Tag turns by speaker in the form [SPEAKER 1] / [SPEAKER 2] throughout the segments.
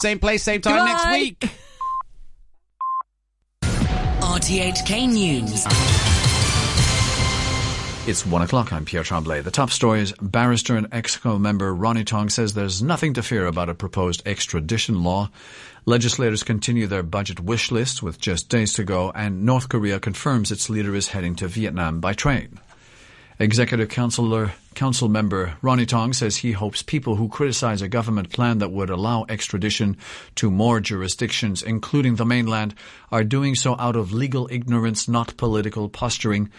[SPEAKER 1] Same place, same time
[SPEAKER 2] Goodbye.
[SPEAKER 1] next week.
[SPEAKER 3] RTHK News.
[SPEAKER 4] It's one o'clock. I'm Pierre Tremblay. The top stories. Barrister and EXCO member Ronnie Tong says there's nothing to fear about a proposed extradition law. Legislators continue their budget wish list with just days to go, and North Korea confirms its leader is heading to Vietnam by train. Executive Councilor, Council member Ronnie Tong says he hopes people who criticize a government plan that would allow extradition to more jurisdictions, including the mainland, are doing so out of legal ignorance, not political posturing.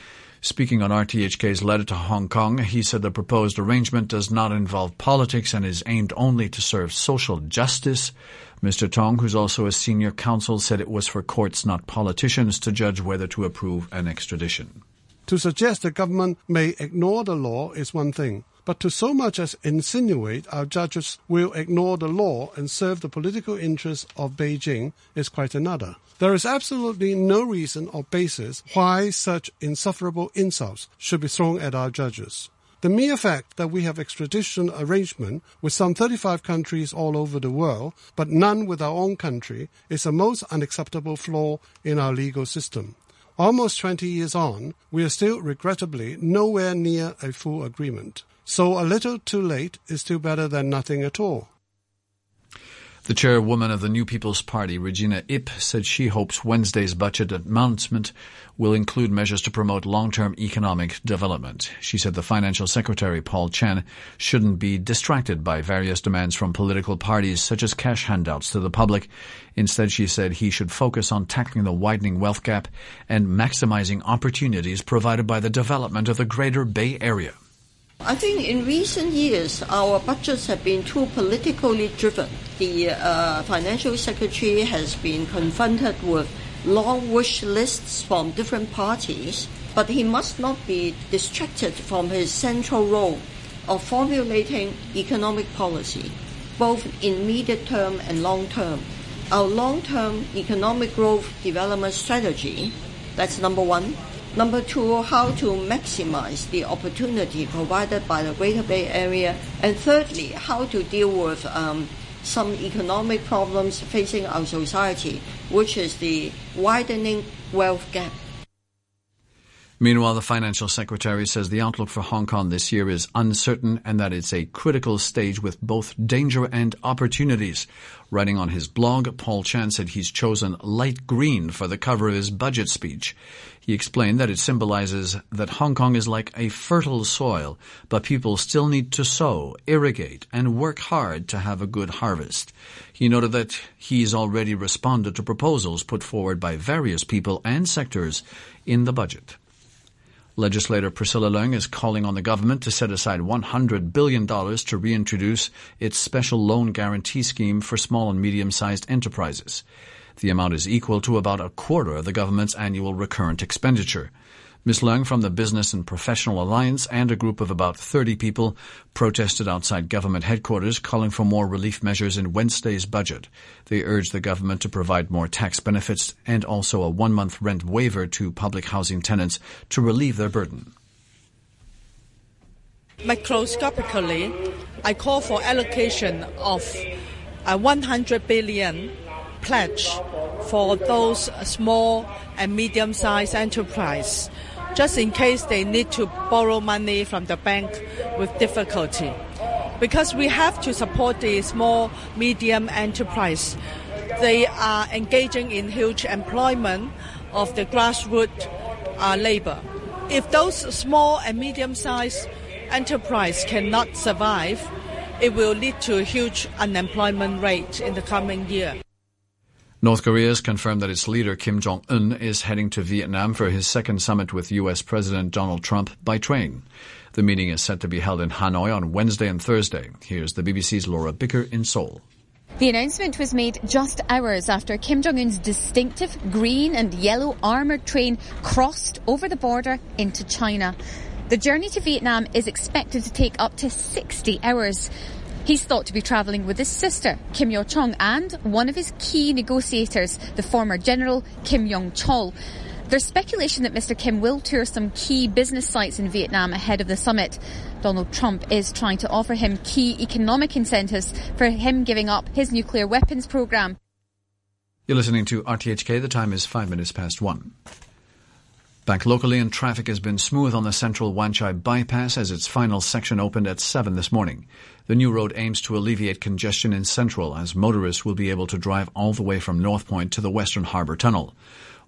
[SPEAKER 4] Speaking on RTHK's letter to Hong Kong, he said the proposed arrangement does not involve politics and is aimed only to serve social justice. Mr. Tong, who's also a senior counsel, said it was for courts, not politicians, to judge whether to approve an extradition.
[SPEAKER 5] To suggest the government may ignore the law is one thing, but to so much as insinuate our judges will ignore the law and serve the political interests of Beijing is quite another. There is absolutely no reason or basis why such insufferable insults should be thrown at our judges. The mere fact that we have extradition arrangement with some 35 countries all over the world, but none with our own country, is a most unacceptable flaw in our legal system. Almost 20 years on, we are still regrettably nowhere near a full agreement. So a little too late is still better than nothing at all.
[SPEAKER 4] The chairwoman of the New People's Party, Regina Ip, said she hopes Wednesday's budget announcement will include measures to promote long-term economic development. She said the financial secretary, Paul Chan, shouldn't be distracted by various demands from political parties, such as cash handouts to the public. Instead, she said he should focus on tackling the widening wealth gap and maximizing opportunities provided by the development of the greater Bay Area.
[SPEAKER 6] I think in recent years, our budgets have been too politically driven. The uh, financial secretary has been confronted with long wish lists from different parties, but he must not be distracted from his central role of formulating economic policy, both in medium term and long term. Our long term economic growth development strategy, that's number one. Number two, how to maximize the opportunity provided by the Greater Bay Area. And thirdly, how to deal with um, some economic problems facing our society, which is the widening wealth gap.
[SPEAKER 4] Meanwhile, the financial secretary says the outlook for Hong Kong this year is uncertain and that it's a critical stage with both danger and opportunities. Writing on his blog, Paul Chan said he's chosen light green for the cover of his budget speech. He explained that it symbolizes that Hong Kong is like a fertile soil, but people still need to sow, irrigate, and work hard to have a good harvest. He noted that he's already responded to proposals put forward by various people and sectors in the budget. Legislator Priscilla Leung is calling on the government to set aside $100 billion to reintroduce its special loan guarantee scheme for small and medium-sized enterprises. The amount is equal to about a quarter of the government's annual recurrent expenditure. Ms. Leung from the Business and Professional Alliance and a group of about 30 people protested outside government headquarters calling for more relief measures in Wednesday's budget. They urged the government to provide more tax benefits and also a one-month rent waiver to public housing tenants to relieve their burden.
[SPEAKER 7] Microscopically, I call for allocation of a 100 billion pledge for those small and medium-sized enterprise, just in case they need to borrow money from the bank with difficulty. Because we have to support the small, medium enterprise. They are engaging in huge employment of the grassroots uh, labor. If those small and medium-sized enterprise cannot survive, it will lead to a huge unemployment rate in the coming year.
[SPEAKER 4] North Korea has confirmed that its leader Kim Jong Un is heading to Vietnam for his second summit with U.S. President Donald Trump by train. The meeting is set to be held in Hanoi on Wednesday and Thursday. Here's the BBC's Laura Bicker in Seoul.
[SPEAKER 2] The announcement was made just hours after Kim Jong un's distinctive green and yellow armoured train crossed over the border into China. The journey to Vietnam is expected to take up to 60 hours. He's thought to be travelling with his sister, Kim Yo Jong, and one of his key negotiators, the former general Kim Yong Chol. There's speculation that Mr. Kim will tour some key business sites in Vietnam ahead of the summit. Donald Trump is trying to offer him key economic incentives for him giving up his nuclear weapons program.
[SPEAKER 4] You're listening to RTHK. The time is five minutes past one. Back locally, and traffic has been smooth on the central Wan Chai bypass as its final section opened at 7 this morning. The new road aims to alleviate congestion in central as motorists will be able to drive all the way from North Point to the Western Harbour Tunnel.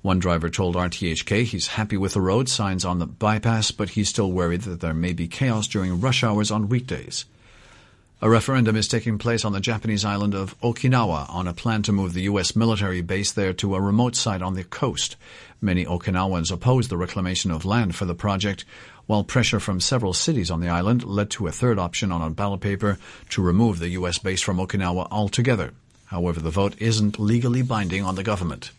[SPEAKER 4] One driver told RTHK he's happy with the road signs on the bypass, but he's still worried that there may be chaos during rush hours on weekdays. A referendum is taking place on the Japanese island of Okinawa on a plan to move the U.S. military base there to a remote site on the coast. Many Okinawans oppose the reclamation of land for the project, while pressure from several cities on the island led to a third option on a ballot paper to remove the U.S. base from Okinawa altogether. However, the vote isn't legally binding on the government.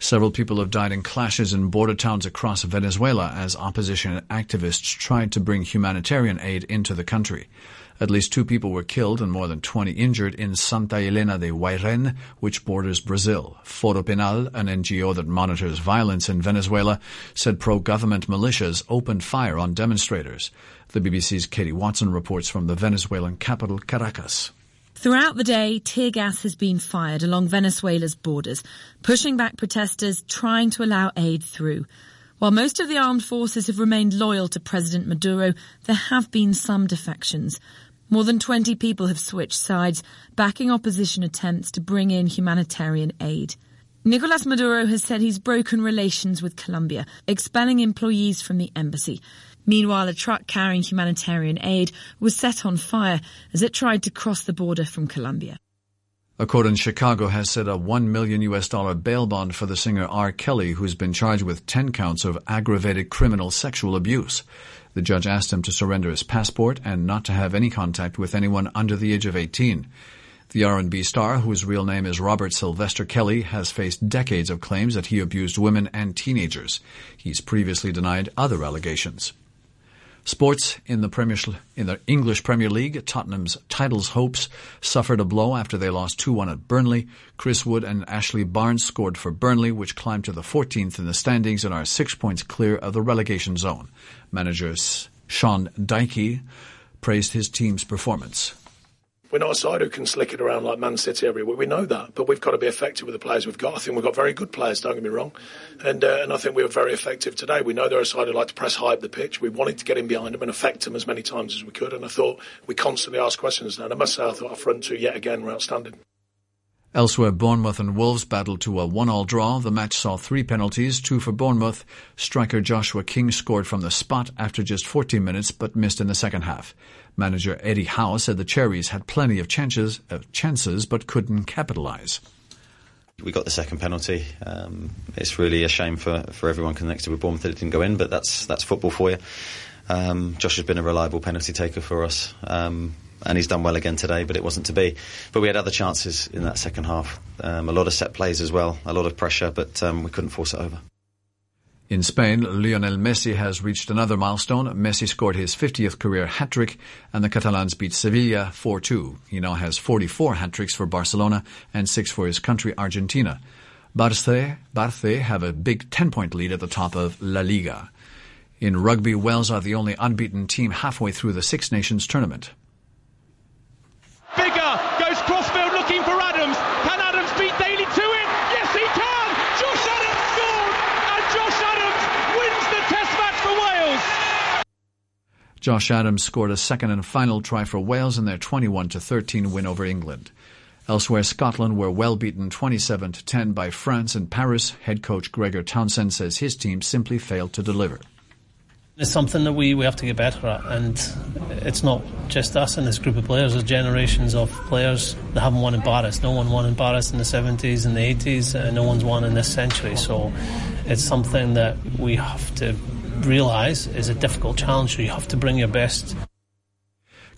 [SPEAKER 4] Several people have died in clashes in border towns across Venezuela as opposition activists tried to bring humanitarian aid into the country. At least two people were killed and more than 20 injured in Santa Elena de Uairén, which borders Brazil. Foro Penal, an NGO that monitors violence in Venezuela, said pro-government militias opened fire on demonstrators. The BBC's Katie Watson reports from the Venezuelan capital, Caracas.
[SPEAKER 1] Throughout the day, tear gas has been fired along Venezuela's borders, pushing back protesters trying to allow aid through. While most of the armed forces have remained loyal to President Maduro, there have been some defections. More than 20 people have switched sides, backing opposition attempts to bring in humanitarian aid. Nicolas Maduro has said he's broken relations with Colombia, expelling employees from the embassy. Meanwhile, a truck carrying humanitarian aid was set on fire as it tried to cross the border from Colombia.
[SPEAKER 4] A court in Chicago has set a 1 million US dollar bail bond for the singer R. Kelly, who's been charged with 10 counts of aggravated criminal sexual abuse. The judge asked him to surrender his passport and not to have any contact with anyone under the age of 18. The R&B star, whose real name is Robert Sylvester Kelly, has faced decades of claims that he abused women and teenagers. He's previously denied other allegations. Sports in the Premier in the English Premier League, Tottenham's titles hopes suffered a blow after they lost 2-1 at Burnley. Chris Wood and Ashley Barnes scored for Burnley, which climbed to the 14th in the standings and are 6 points clear of the relegation zone. Manager Sean Dyche praised his team's performance.
[SPEAKER 8] We're not a side who can slick it around like Man City every week. We know that, but we've got to be effective with the players we've got. I think we've got very good players. Don't get me wrong, and uh, and I think we were very effective today. We know they're a side who like to press high up the pitch. We wanted to get in behind them and affect them as many times as we could. And I thought we constantly asked questions. And I must say, I thought our front two yet again were outstanding.
[SPEAKER 4] Elsewhere, Bournemouth and Wolves battled to a one-all draw. The match saw three penalties, two for Bournemouth. Striker Joshua King scored from the spot after just 14 minutes, but missed in the second half. Manager Eddie Howe said the Cherries had plenty of chances, uh, chances but couldn't capitalise.
[SPEAKER 9] We got the second penalty. Um, it's really a shame for, for everyone connected with Bournemouth that it didn't go in, but that's that's football for you. Um, Josh has been a reliable penalty taker for us. Um, and he's done well again today, but it wasn't to be. But we had other chances in that second half. Um, a lot of set plays as well, a lot of pressure, but um, we couldn't force it over.
[SPEAKER 4] In Spain, Lionel Messi has reached another milestone. Messi scored his 50th career hat-trick and the Catalans beat Sevilla 4-2. He now has 44 hat-tricks for Barcelona and 6 for his country Argentina. Barce, Barce have a big 10-point lead at the top of La Liga. In rugby, Wales are the only unbeaten team halfway through the Six Nations tournament. Josh Adams scored a second and final try for Wales in their 21-13 win over England. Elsewhere, Scotland were well beaten 27-10 by France in Paris. Head coach Gregor Townsend says his team simply failed to deliver.
[SPEAKER 10] It's something that we, we have to get better at, and it's not just us and this group of players. There's generations of players that haven't won in Paris. No one won in Paris in the 70s and the 80s, and no one's won in this century. So it's something that we have to realise is a difficult challenge. So you have to bring your best.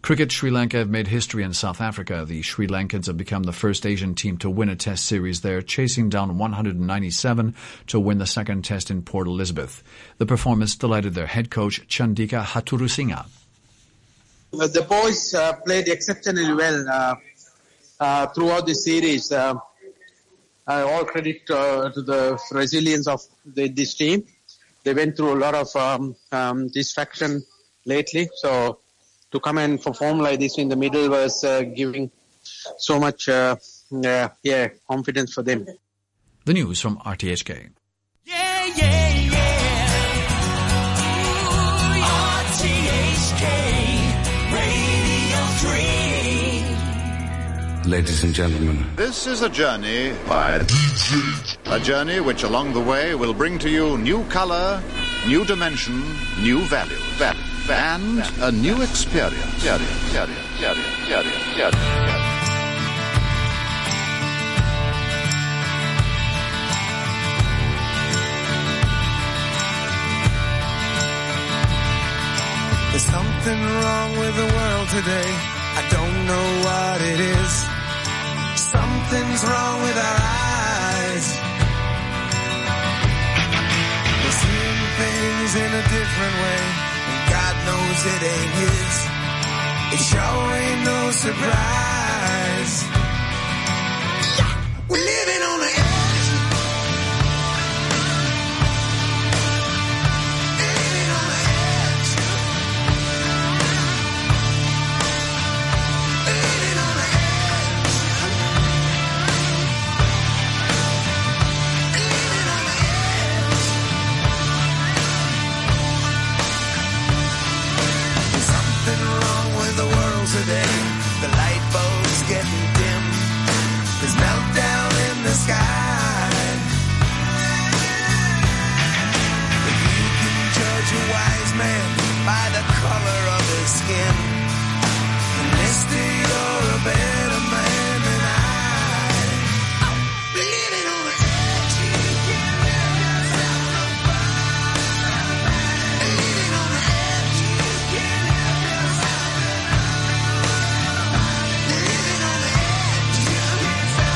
[SPEAKER 4] Cricket Sri Lanka have made history in South Africa. The Sri Lankans have become the first Asian team to win a test series there, chasing down 197 to win the second test in Port Elizabeth. The performance delighted their head coach Chandika Hathurusingha.
[SPEAKER 11] The boys uh, played exceptionally well uh, uh throughout the series. Uh, uh, all credit uh, to the resilience of the, this team. They went through a lot of um, um, distraction lately, so to come and perform like this in the middle was uh, giving so much, uh, yeah, confidence for them.
[SPEAKER 4] The news from RTHK.
[SPEAKER 12] Ladies and gentlemen,
[SPEAKER 13] This is a journey by a journey which along the way will bring to you new color, new dimension, new value, value, and a new experience. Yeah, yeah, yeah, yeah, yeah, yeah, yeah.
[SPEAKER 14] There's something wrong with the world today. I don't know what it is. Something's wrong with our eyes. We're seeing things in a different way. And God knows it ain't His. It sure ain't no surprise.